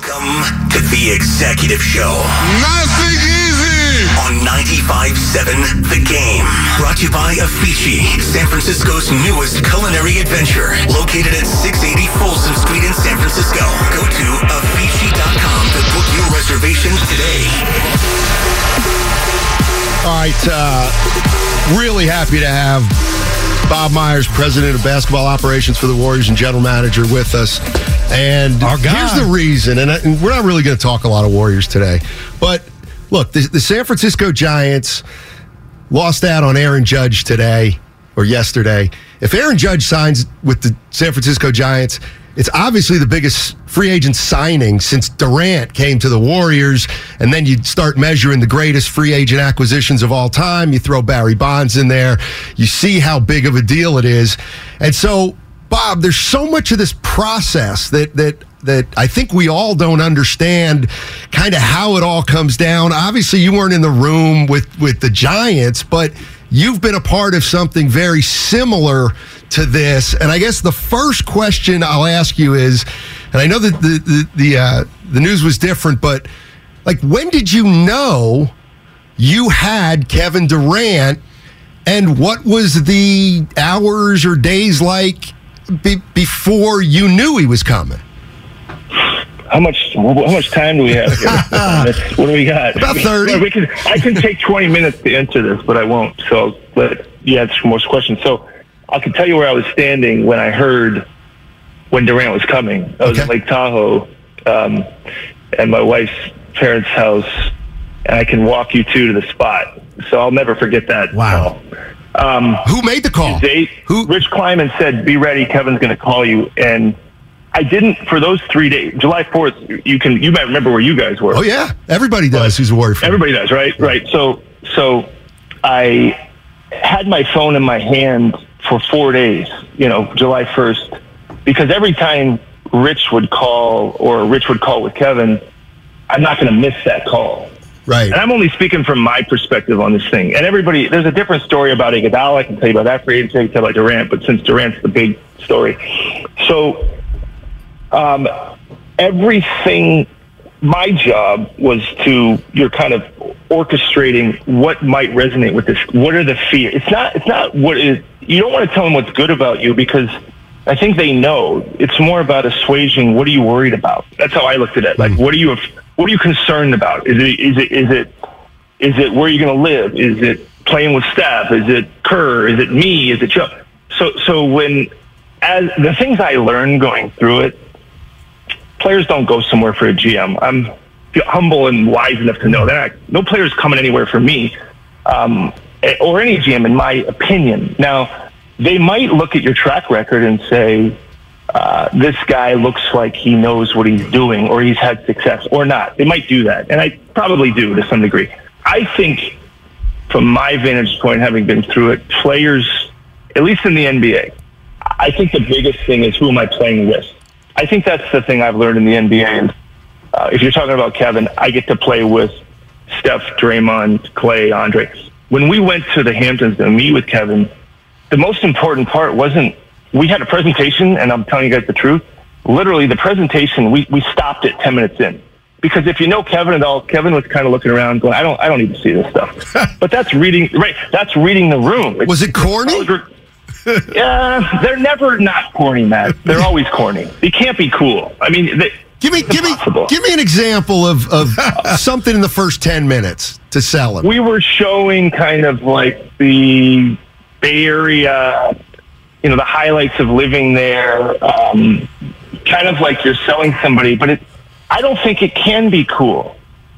Welcome to the Executive Show Nothing easy. on 95.7 The Game. Brought to you by Afici, San Francisco's newest culinary adventure. Located at 680 Folsom Street in San Francisco. Go to Afici.com to book your reservation today. All right. Uh, really happy to have Bob Myers, president of basketball operations for the Warriors and general manager, with us. And oh, Our guy. here's the reason, and, I, and we're not really going to talk a lot of Warriors today, but look, the, the San Francisco Giants lost out on Aaron Judge today or yesterday. If Aaron Judge signs with the San Francisco Giants, it's obviously the biggest free agent signing since Durant came to the Warriors. And then you start measuring the greatest free agent acquisitions of all time. You throw Barry Bonds in there. You see how big of a deal it is. And so, Bob, there's so much of this process that that that I think we all don't understand kind of how it all comes down. Obviously, you weren't in the room with with the Giants, but you've been a part of something very similar to this. And I guess the first question I'll ask you is, and I know that the the the, uh, the news was different, but like when did you know you had Kevin Durant, and what was the hours or days like be- before you knew he was coming? How much? How much time do we have here? what do we got? About 30. We can, I can take 20 minutes to answer this, but I won't. So let you answer most questions. So I can tell you where I was standing when I heard when Durant was coming. I was Okay. in Lake Tahoe um, at my wife's parents' house, and I can walk you to to the spot. So I'll never forget that. Wow. Um, Who made the call? they, Who? Rich Kleiman said, "Be ready, Kevin's going to call you." And I didn't for those three days. July Fourth, you can you might remember where you guys were. Oh yeah, everybody does. Who's a Warrior fan? Everybody does, right? Right. So so I had my phone in my hand for four days. You know, July first, because every time Rich would call or Rich would call with Kevin, I'm not going to miss that call. Right. And I'm only speaking from my perspective on this thing. And everybody, there's a different story about Iguodala. I can tell you about that for agency. I can tell you about Durant, but since Durant's the big story, so um, everything. My job was to you're kind of orchestrating what might resonate with this. What are the fears? It's not. It's not what is. You don't want to tell them what's good about you because I think they know. It's more about assuaging. What are you worried about? That's how I looked at it. Like, what are you? What are you concerned about? Is it? Is it? Is it? Is it where you're going to live? Is it playing with Steph? Is it Kerr? Is it me? Is it Joe? So, so when as the things I learned going through it, players don't go somewhere for a GM. I'm humble and wise enough to know that no player's coming anywhere for me um, or any GM, in my opinion. Now, they might look at your track record and say, uh, this guy looks like he knows what he's doing or he's had success or not. They might do that. And I probably do to some degree. I think, from my vantage point, having been through it, players, at least in the NBA, I think the biggest thing is who am I playing with? I think that's the thing I've learned in the NBA. And uh, if you're talking about Kevin, I get to play with Steph, Draymond, Clay, Andre. When we went to the Hamptons to meet with Kevin, the most important part wasn't we had a presentation, and I'm telling you guys the truth. Literally, the presentation we, we stopped it 10 minutes in because if you know Kevin at all, Kevin was kind of looking around, going, "I don't, I don't need to see this stuff." but that's reading, right? That's reading the room. Was it corny? Yeah, they're never not corny, Matt. They're always corny. They can't be cool. I mean, they, Give me, give me, give me an example of, of something in the first ten minutes to sell it. we were showing kind of like the Bay Area, you know, the highlights of living there. Um, kind of like you're selling somebody, but it, I don't think it can be cool.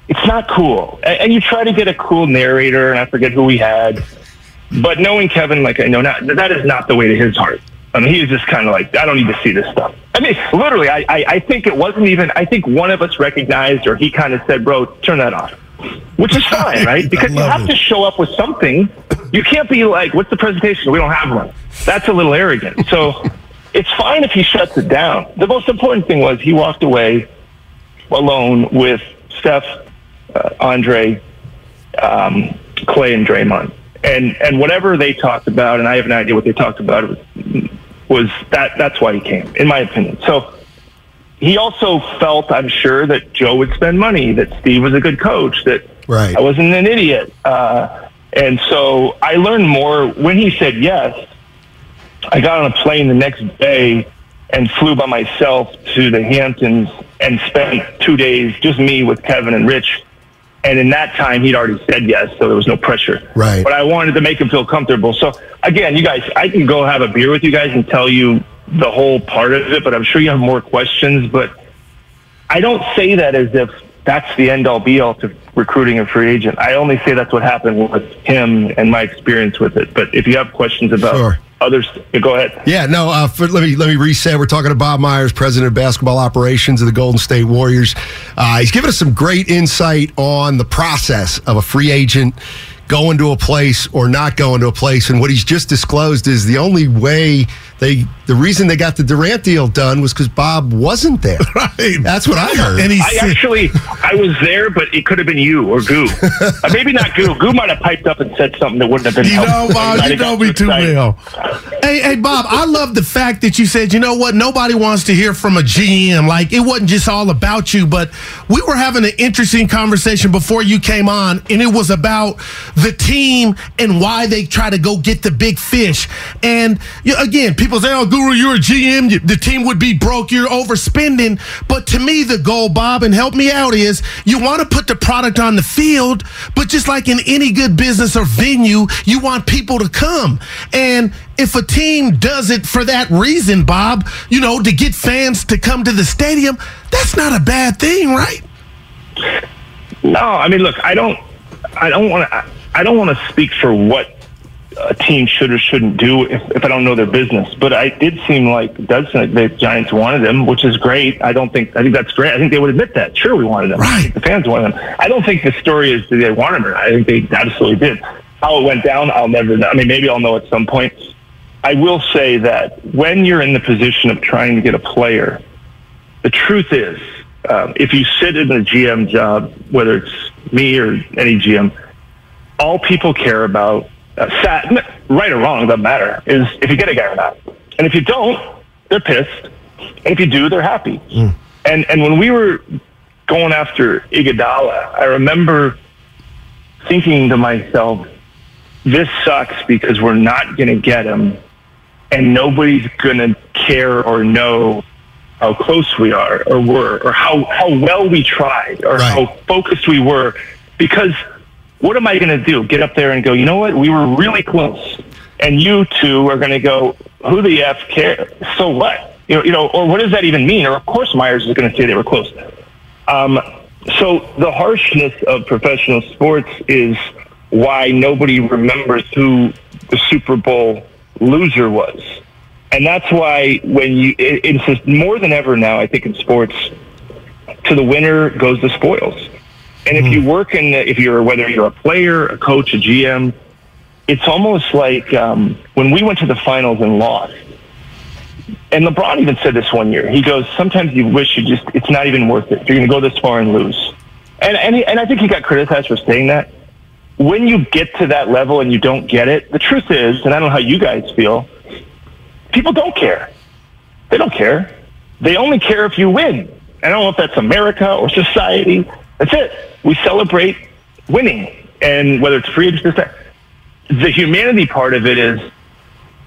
It's not cool. And, and you try to get a cool narrator, and I forget who we had. But knowing Kevin, like I know not, that is not the way to his heart. I mean, he was just kind of like, I don't need to see this stuff. I mean, literally, I, I, I think it wasn't even, I think one of us recognized or he kind of said, bro, turn that off. Which is fine, right? Because you have it. to show up with something. You can't be like, what's the presentation? We don't have one. That's a little arrogant. So it's fine if he shuts it down. The most important thing was he walked away alone with Steph, uh, Andre, um, Clay, and Draymond. And and whatever they talked about, and I have no idea what they talked about, was, was that that's why he came, in my opinion. So he also felt, I'm sure, that Joe would spend money, that Steve was a good coach, that Right. I wasn't an idiot. Uh, and so I learned more when he said yes. I got on a plane the next day and flew by myself to the Hamptons and spent two days, just me with Kevin and Rich. And in that time, he'd already said yes, so there was no pressure. Right. But I wanted to make him feel comfortable. So again, you guys, I can go have a beer with you guys and tell you the whole part of it, but I'm sure you have more questions. But I don't say that as if that's the end all be all to recruiting a free agent. I only say that's what happened with him and my experience with it. But if you have questions about Sure. others, go ahead. Yeah, no. Uh, for, let me let me reset. We're talking to Bob Myers, president of basketball operations of the Golden State Warriors. Uh, he's given us some great insight on the process of a free agent going to a place or not going to a place. And what he's just disclosed is the only way they, the reason they got the Durant deal done was because Bob wasn't there. Right. That's what I heard. And he I said, actually, I was there, but it could have been you or Goo. Uh, maybe not Goo. Goo might have piped up and said something that wouldn't have been. You know. Bob, you know me too excited. well. Hey, hey, Bob, I love the fact that you said, you know what, nobody wants to hear from a GM. Like, it wasn't just all about you, but we were having an interesting conversation before you came on, and it was about the team and why they try to go get the big fish. And you, again, people say, oh, Guru, you're a GM, the team would be broke, you're overspending. But to me, the goal, Bob, and help me out, is you want to put the product on the field, but just like in any good business or venue, you want people to come. And if a team does it for that reason, Bob, you know, to get fans to come to the stadium, that's not a bad thing, right? No, I mean, look, I don't, I don't want to, I don't want to speak for what a team should or shouldn't do if, if I don't know their business. But I did seem like does the Giants wanted him, which is great. I don't think I think that's great. I think they would admit that. Sure, we wanted him. I Right. The fans wanted him. I don't think the story is that they wanted him. or not. I think they absolutely did. How it went down, I'll never know. I mean, maybe I'll know at some point. I will say that when you're in the position of trying to get a player, the truth is, um, if you sit in a GM job, whether it's me or any GM, all people care about, uh, sat, right or wrong, doesn't matter, is if you get a guy or not. And if you don't, they're pissed. And if you do, they're happy. And and when we were going after Iguodala, I remember thinking to myself, this sucks because we're not going to get him, and nobody's going to care or know how close we are or were or how, how well we tried or Right. how focused we were because what am I going to do? Get up there and go, you know what? We were really close. And you two are going to go, who the F care? So what? You know, you know, or what does that even mean? Or of course Myers is going to say they were close. Um, so the harshness of professional sports is why nobody remembers who the Super Bowl loser was. And that's why when you, it, it's just more than ever now, I think in sports, to the winner goes the spoils. And if you work in, the, if you're, whether you're a player, a coach, a GM, it's almost like um, when we went to the finals and lost. And LeBron even said this one year. He goes, sometimes you wish you just, it's not even worth it. You're going to go this far and lose. And, and, he, and I think he got criticized for saying that. When you get to that level and you don't get it, the truth is, and I don't know how you guys feel, people don't care. They don't care. They only care if you win. I don't know if that's America or society. That's it. We celebrate winning. And whether it's free that. the humanity part of it is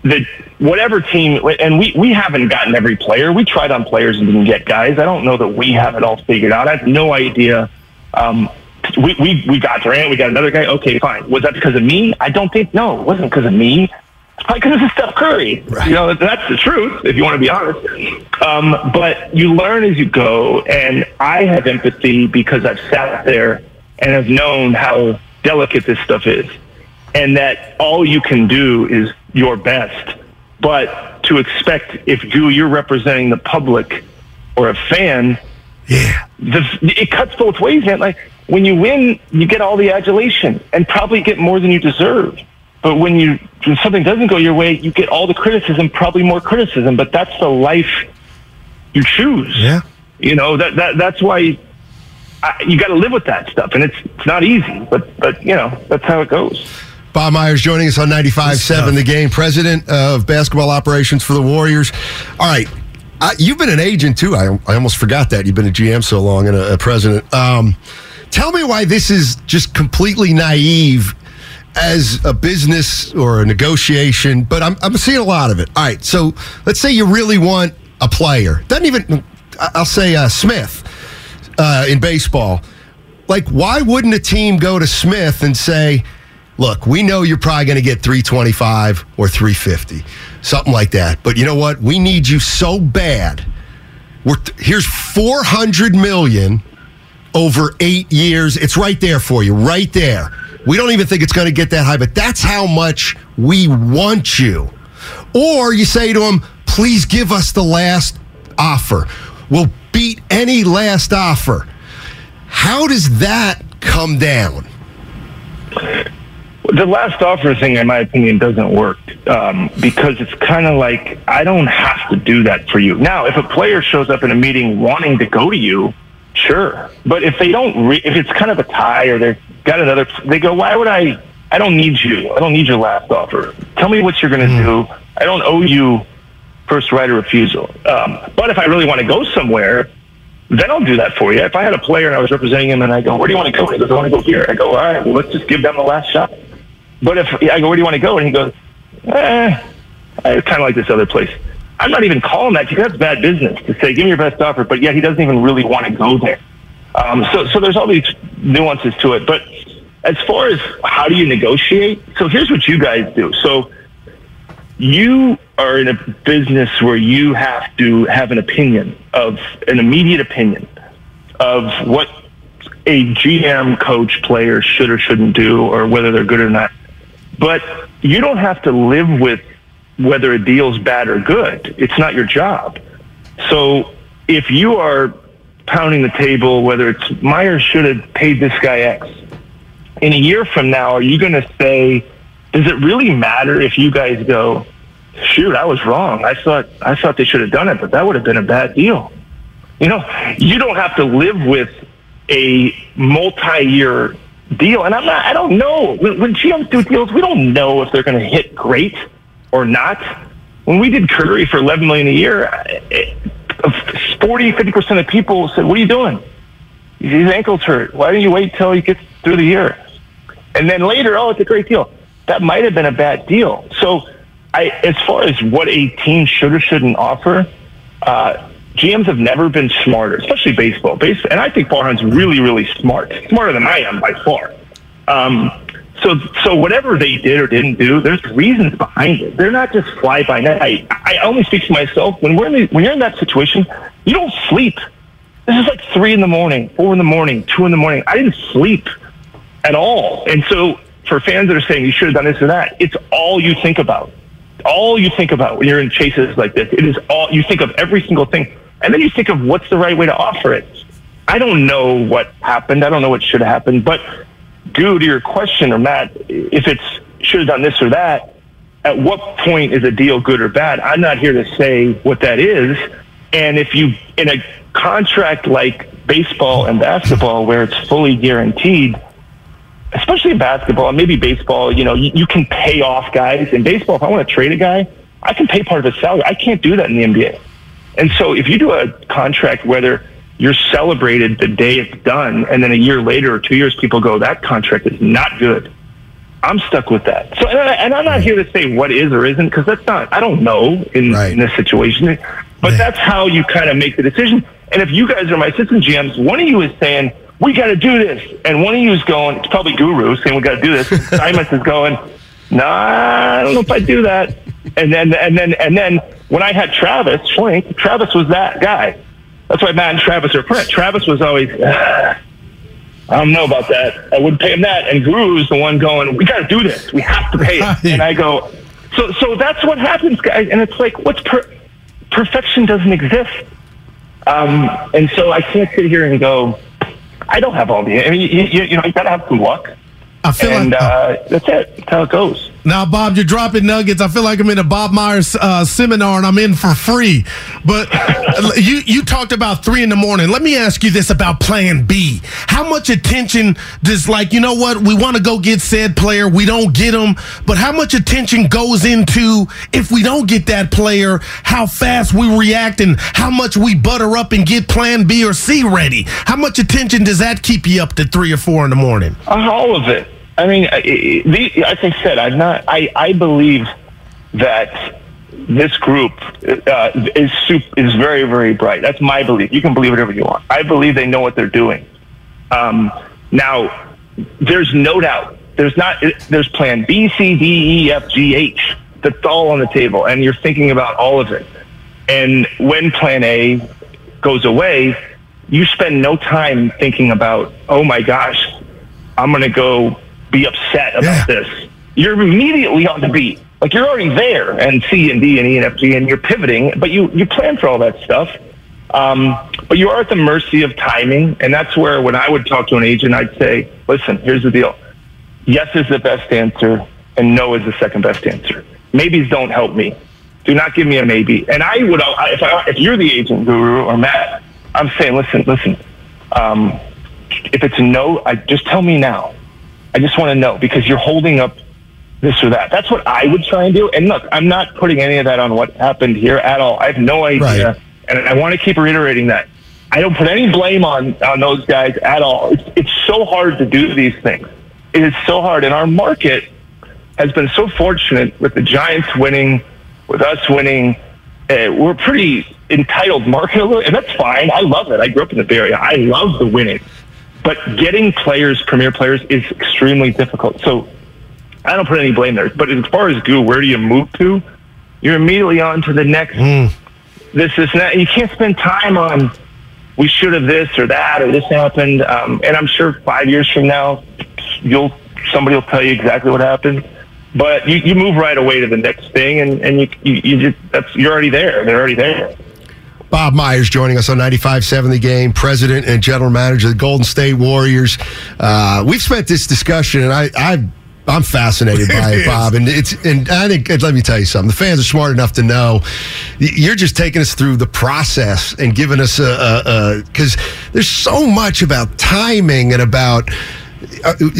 that whatever team, and we, we haven't gotten every player. We tried on players and didn't get guys. I don't know that we have it all figured out. I have no idea. Um, we, we, we got Durant, we got another guy. Okay, fine. Was that because of me? I don't think, no, it wasn't because of me. Because of Steph Curry. You know, that's the truth, if you want to be honest. Um, but you learn as you go, and I have empathy because I've sat there and have known how delicate this stuff is, and that all you can do is your best. But to expect, if you you're representing the public or a fan, Yeah. the, it cuts both ways, man. Like when you win, you get all the adulation and probably get more than you deserve. But when you when something doesn't go your way, you get all the criticism, probably more criticism. But that's the life you choose. Yeah. You know that that that's why you, I, you got to live with that stuff, and it's it's not easy. But but you know that's how it goes. Bob Myers joining us on 95.7 stuff. The Game, president of basketball operations for the Warriors. All right, Uh, you've been an agent too. I, I almost forgot that. You've been a GM so long and a, a president. Um, tell me why this is just completely naive as a business or a negotiation, but I'm, I'm seeing a lot of it. All right, so let's say you really want a player. Doesn't even, I'll say uh, Smith uh, in baseball. Like, why wouldn't a team go to Smith and say, look, we know you're probably going to get 325 or 350, something like that. But you know what? We need you so bad. We're here's 400 million over eight years. It's right there for you, right there. We don't even think it's going to get that high, but that's how much we want you. Or you say to them, please give us the last offer. We'll beat any last offer. How does that come down? The last offer thing, in my opinion, doesn't work um, because it's kind of like I don't have to do that for you. Now, if a player shows up in a meeting wanting to go to you, sure. But if they don't, re- if it's kind of a tie or they've got another, they go, why would I? I don't need you. I don't need your last offer. Tell me what you're going to Mm-hmm. do. I don't owe you first right of refusal. Um, but if I really want to go somewhere, then I'll do that for you. If I had a player and I was representing him and I go, where do you want to go? He goes, I want to go here. I go, all right, well, let's just give them the last shot. But if I go, where do you want to go? And he goes, eh, I kind of like this other place. I'm not even calling that because that's bad business to say, give me your best offer. But yet he doesn't even really want to go there. Um, so, so there's all these nuances to it. But as far as how do you negotiate? So here's what you guys do. So you are in a business where you have to have an opinion of an immediate opinion of what a GM, coach, player should or shouldn't do, or whether they're good or not. But you don't have to live with whether a deal's bad or good. It's not your job. So if you are pounding the table, whether it's Myers should have paid this guy X, in a year from now, are you going to say, does it really matter if you guys go, shoot, I was wrong. I thought I thought they should have done it, but that would have been a bad deal. You know, you don't have to live with a multi-year deal. And I'm not. I don't know when, when GMs do deals. We don't know if they're going to hit great or not. When we did Curry for 11 million a year, it, 40, 50 percent of people said, "What are you doing? His ankle's hurt. Why don't you wait till he gets through the year?" And then later, oh, it's a great deal. That might have been a bad deal. So, I, as far as what a team should or shouldn't offer, uh, GMs have never been smarter, especially baseball. Base, and I think Farhan's really, really smart, smarter than I am by far. Um, so, so whatever they did or didn't do, there's reasons behind it. They're not just fly by night. I, only speak to myself. When we're in the, when you're in that situation, you don't sleep. This is like three in the morning, four in the morning, two in the morning. I didn't sleep at all. And so, for fans that are saying you should have done this or that, it's all you think about. All you think about when you're in chases like this. It is all you think of every single thing. And then you think of what's the right way to offer it. I don't know what happened. I don't know what should have happened. But, Goo, to your question, or Matt, if it's should have done this or that, at what point is a deal good or bad? I'm not here to say what that is. And if you, in a contract like baseball and basketball, where it's fully guaranteed, especially in basketball and maybe baseball, you know, you, you can pay off guys. In baseball, if I want to trade a guy, I can pay part of his salary. I can't do that in the NBA. And so if you do a contract, whether you're celebrated the day it's done, and then a year later or two years, people go, that contract is not good. I'm stuck with that. So, and, I, and I'm not here to say what is or isn't because that's not. I don't know in, Right. in this situation, but that's how you kind of make the decision. And if you guys are my assistant GMs, one of you is saying we got to do this, and one of you is going. It's probably Guru saying we got to do this. Simons is going. Nah, I don't know if I do that. And then and then and then when I had Travis Schlenk, Travis was that guy. That's why Matt and Travis are friends. Travis was always. "Ah, I don't know about that. I wouldn't pay him that. And Guru is the one going, we got to do this. We have to pay it. And I go, so so that's what happens, guys. And it's like, what's per- perfection doesn't exist. Um, and so I can't sit here and go, I don't have all the. I mean, you, you, you know, you got to have some luck, I feel and like uh, that's it. That's how it goes. Now, Bob, you're dropping nuggets. I feel like I'm in a Bob Myers uh, seminar and I'm in for free. But you you talked about three in the morning. Let me ask you this about Plan B. How much attention does like you know what we want to go get said player, we don't get them, but how much attention goes into if we don't get that player, how fast we react and how much we butter up and get Plan B or C ready? How much attention does that keep you up to three or four in the morning? Uh, all of it. I mean, the, as I said, I'm not. I, I believe that this group uh, is sup- is very very bright. That's my belief. You can believe whatever you want. I believe they know what they're doing. Um, now, there's no doubt. There's not. There's Plan B, C, D, E, F, G, H. That's all on the table, and you're thinking about all of it. And when Plan A goes away, you spend no time thinking about, oh my gosh, I'm going to go be upset about Yeah. this. You're immediately on the beat. Like you're already there, and C and D and E and F G, and you're pivoting, but you you plan for all that stuff. Um, but you are at the mercy of timing, and that's where when I would talk to an agent, I'd say, "Listen, here's the deal. Yes is the best answer, and no is the second best answer. Maybes don't help me. Do not give me a maybe." And I would, if I, if you're the agent guru or Matt, I'm saying, listen, listen. Um, if it's a no, I just tell me now. I just want to know because you're holding up this or that. That's what I would try and do. And look, I'm not putting any of that on what happened here at all. I have no idea, Right. and I want to keep reiterating that. I don't put any blame on on those guys at all. It's it's so hard to do these things. It is so hard, and our market has been so fortunate with the Giants winning, with us winning. Uh, we're a pretty entitled market, and that's fine. I love it. I grew up in the Bay Area. I love the winning, but getting players, premier players, is extremely difficult. So I don't put any blame there. But as far as goo, where do you move to? You're immediately on to the next. This is not. You can't spend time on. We should have this or that or this happened. Um, and I'm sure five years from now, you'll somebody will tell you exactly what happened. But you, you move right away to the next thing, and, and you, you you just that's you're already there. They're already there. Bob Myers joining us on 95.7 The Game, president and general manager of the Golden State Warriors. Uh, we've spent this discussion, and I, I, I'm fascinated by It. Bob. And it's, and I think, let me tell you something. The fans are smart enough to know you're just taking us through the process and giving us a, because there's so much about timing and about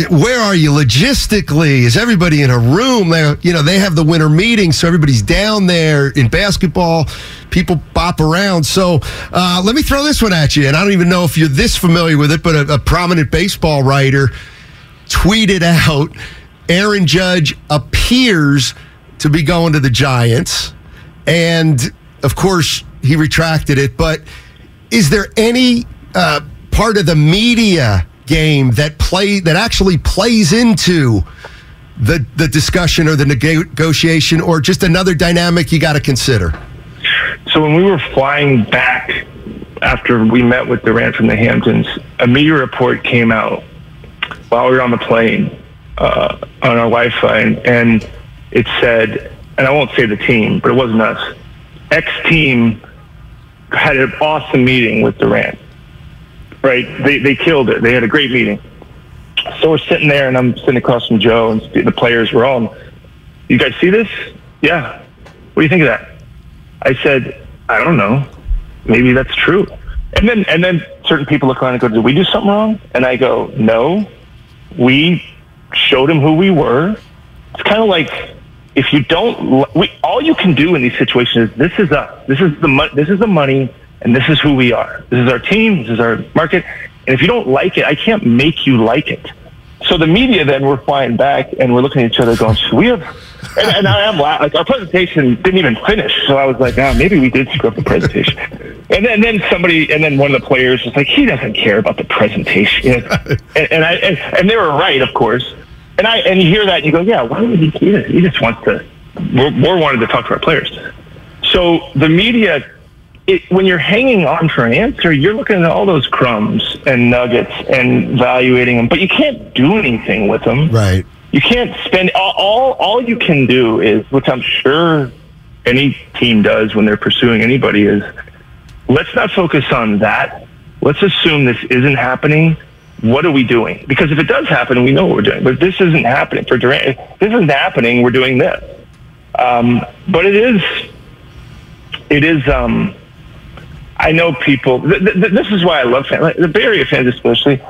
where are you logistically? Is everybody in a room? They, you know, they have the winter meeting, so everybody's down there in basketball. People bop around. So uh, let me throw this one at you, and I don't even know if you're this familiar with it, but a, a prominent baseball writer tweeted out Aaron Judge appears to be going to the Giants, and of course he retracted it. But is there any uh, part of the media game that play that actually plays into the the discussion or the negotiation, or just another dynamic you got to consider? So when we were flying back after we met with Durant from the Hamptons, a media report came out while we were on the plane uh, on our Wi-Fi, and, and it said, and I won't say the team, but it wasn't us. X team had an awesome meeting with Durant. Right? They they killed it. They had a great meeting. So we're sitting there, and I'm sitting across from Joe, and the players were all. You guys see this? Yeah. What do you think of that? I said, I don't know. Maybe that's true. And then and then certain people look around and go, Did we do something wrong? And I go, No. We showed him who we were. It's kind of like if you don't, we, all you can do in these situations is this is us. This is the mo- this is the money, and this is who we are. This is our team. This is our market. And if you don't like it, I can't make you like it. So the media then we're flying back and we're looking at each other going, should we have? And, and I am la- like our presentation didn't even finish, so I was like, ah, maybe we did screw up the presentation. And then, then somebody, and then one of the players was like, he doesn't care about the presentation, and, and I and, and they were right, of course. And I and you hear that and you go, yeah, why would he? care? he just wants to. We're, we're wanted to talk to our players. So the media it, when you're hanging on for an answer, you're looking at all those crumbs and nuggets and evaluating them, but you can't do anything with them. Right. You can't spend all, all. All you can do is, which I'm sure any team does when they're pursuing anybody, is let's not focus on that. Let's assume this isn't happening. what are we doing? Because if it does happen, we know what we're doing. But if this isn't happening for Durant. If this isn't happening, we're doing this. Um, but it is, it is. Um, I know people. Th- th- this is why I love like, the Bay Area fans especially.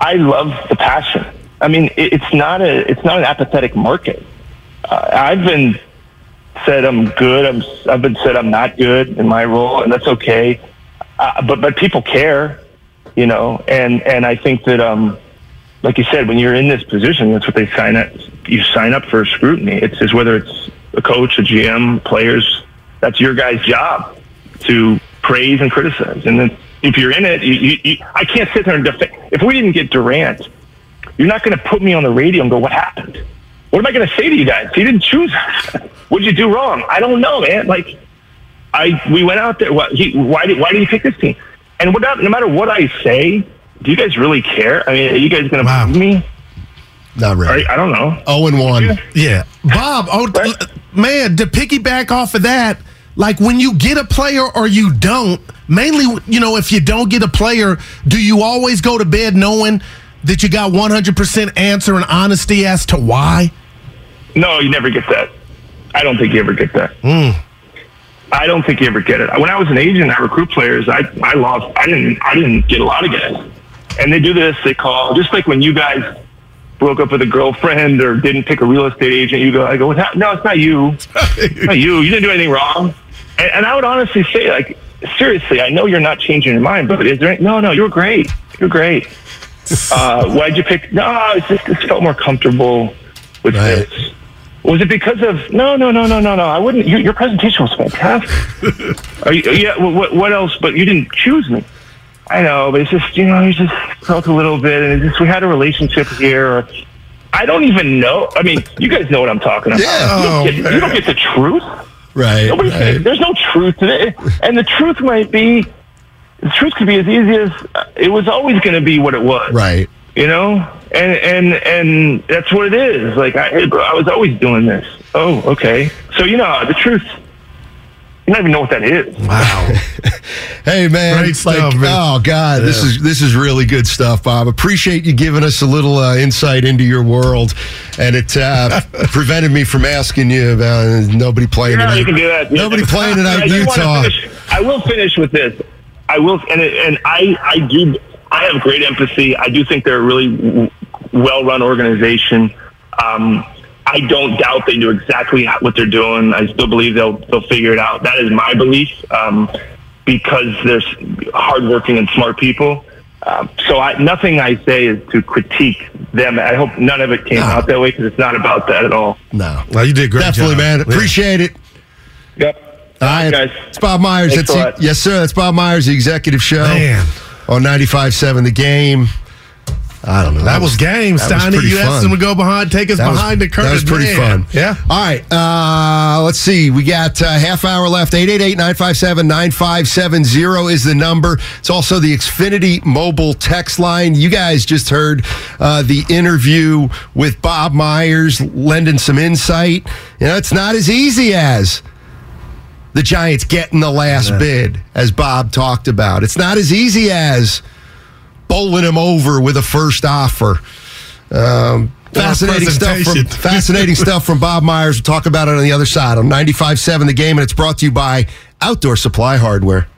I love the passion. I mean, it, it's not a, it's not an apathetic market. Uh, I've been said I'm good. I'm, I've been said I'm not good in my role, and that's okay. Uh, but but people care, you know, and and I think that um, like you said, when you're in this position, that's what they sign up. You sign up for scrutiny. It's just whether it's a coach, a GM, players. That's your guy's job to praise and criticize. And then if you're in it, you, you, you, I can't sit there and defend. If we didn't get Durant, you're not going to put me on the radio and go, "What happened?" What am I going to say to you guys? You didn't choose. What'd you do wrong? I don't know, man. Like, I we went out there. What, he, why did why did you pick this team? And without, no matter what I say, do you guys really care? I mean, are you guys going to Wow. believe me? Not really. I, I don't know. Oh and one. Yeah. Bob, oh, Right. man, to piggyback off of that, like when you get a player or you don't, mainly, you know, if you don't get a player, do you always go to bed knowing that you got 100% answer and honesty as to why? No, you never get that. I don't think you ever get that. Hmm. I don't think you ever get it. When I was an agent, I recruit players. I I lost. I didn't. I didn't get a lot of guys. And they do this. They call just like when you guys broke up with a girlfriend or didn't pick a real estate agent. You go. I go. No, it's not you. It's not you. You didn't do anything wrong. And, and I would honestly say, like, seriously, I know you're not changing your mind, but is there? any- No, no, you're great. You're great. Uh, why'd you pick? No, it's just, just felt more comfortable with Right. this. Was it because of? No, no, no, no, no, no. I wouldn't. Your, your presentation was fantastic. Are you, yeah. What, what else? But you didn't choose me. I know, but it's just you know, you just felt a little bit, and it's just we had a relationship here. Or, I don't even know. I mean, you guys know what I'm talking about. Yeah. You, don't Oh, get, you don't get the truth. Right. Nobody, right. There's no truth to it, and the truth might be. The truth could be as easy as uh, it was always going to be what it was Right. you know and and and that's what it is like i hey, bro, i was always doing this oh okay so you know the truth you don't even know what that is Wow. Hey man, Great it's like, stuff, man. oh god, this is this is really good stuff, Bob. Appreciate you giving us a little uh, insight into your world, and it uh, prevented me from asking you about uh, nobody playing yeah, tonight. you can do that. Nobody playing tonight I in Utah. finish- I will finish with this. I will, and and I I do. I have great empathy. I do think they're a really well run organization. Um, I don't doubt they knew exactly what they're doing. I still believe they'll they'll figure it out. That is my belief um, because there's hardworking and smart people. Um, so I, nothing I say is to critique them. I hope none of it came out that way because it's not about that at all. No, Well, you did great. definitely, job. man. Yeah. Appreciate it. Yep. All right, guys. It's Bob Myers. Thanks That's a the- lot. yes, sir. That's Bob Myers, the executive show Man. on 95.7 The Game. I don't know. That was game, that Steiny. You asked him to go behind, take us That was- behind the curtain. That was pretty Man. fun. Yeah. All right. Uh, let's see. We got a half hour left. 888-957-9570 is the number. It's also the Xfinity mobile text line. You guys just heard uh, the interview with Bob Myers, lending some insight. You know, it's not as easy as the Giants getting the last bid, as Bob talked about. It's not as easy as bowling him over with a first offer. Um, fascinating stuff from fascinating stuff from Bob Myers. We'll talk about it on the other side on 95.7 The Game, and it's brought to you by Outdoor Supply Hardware.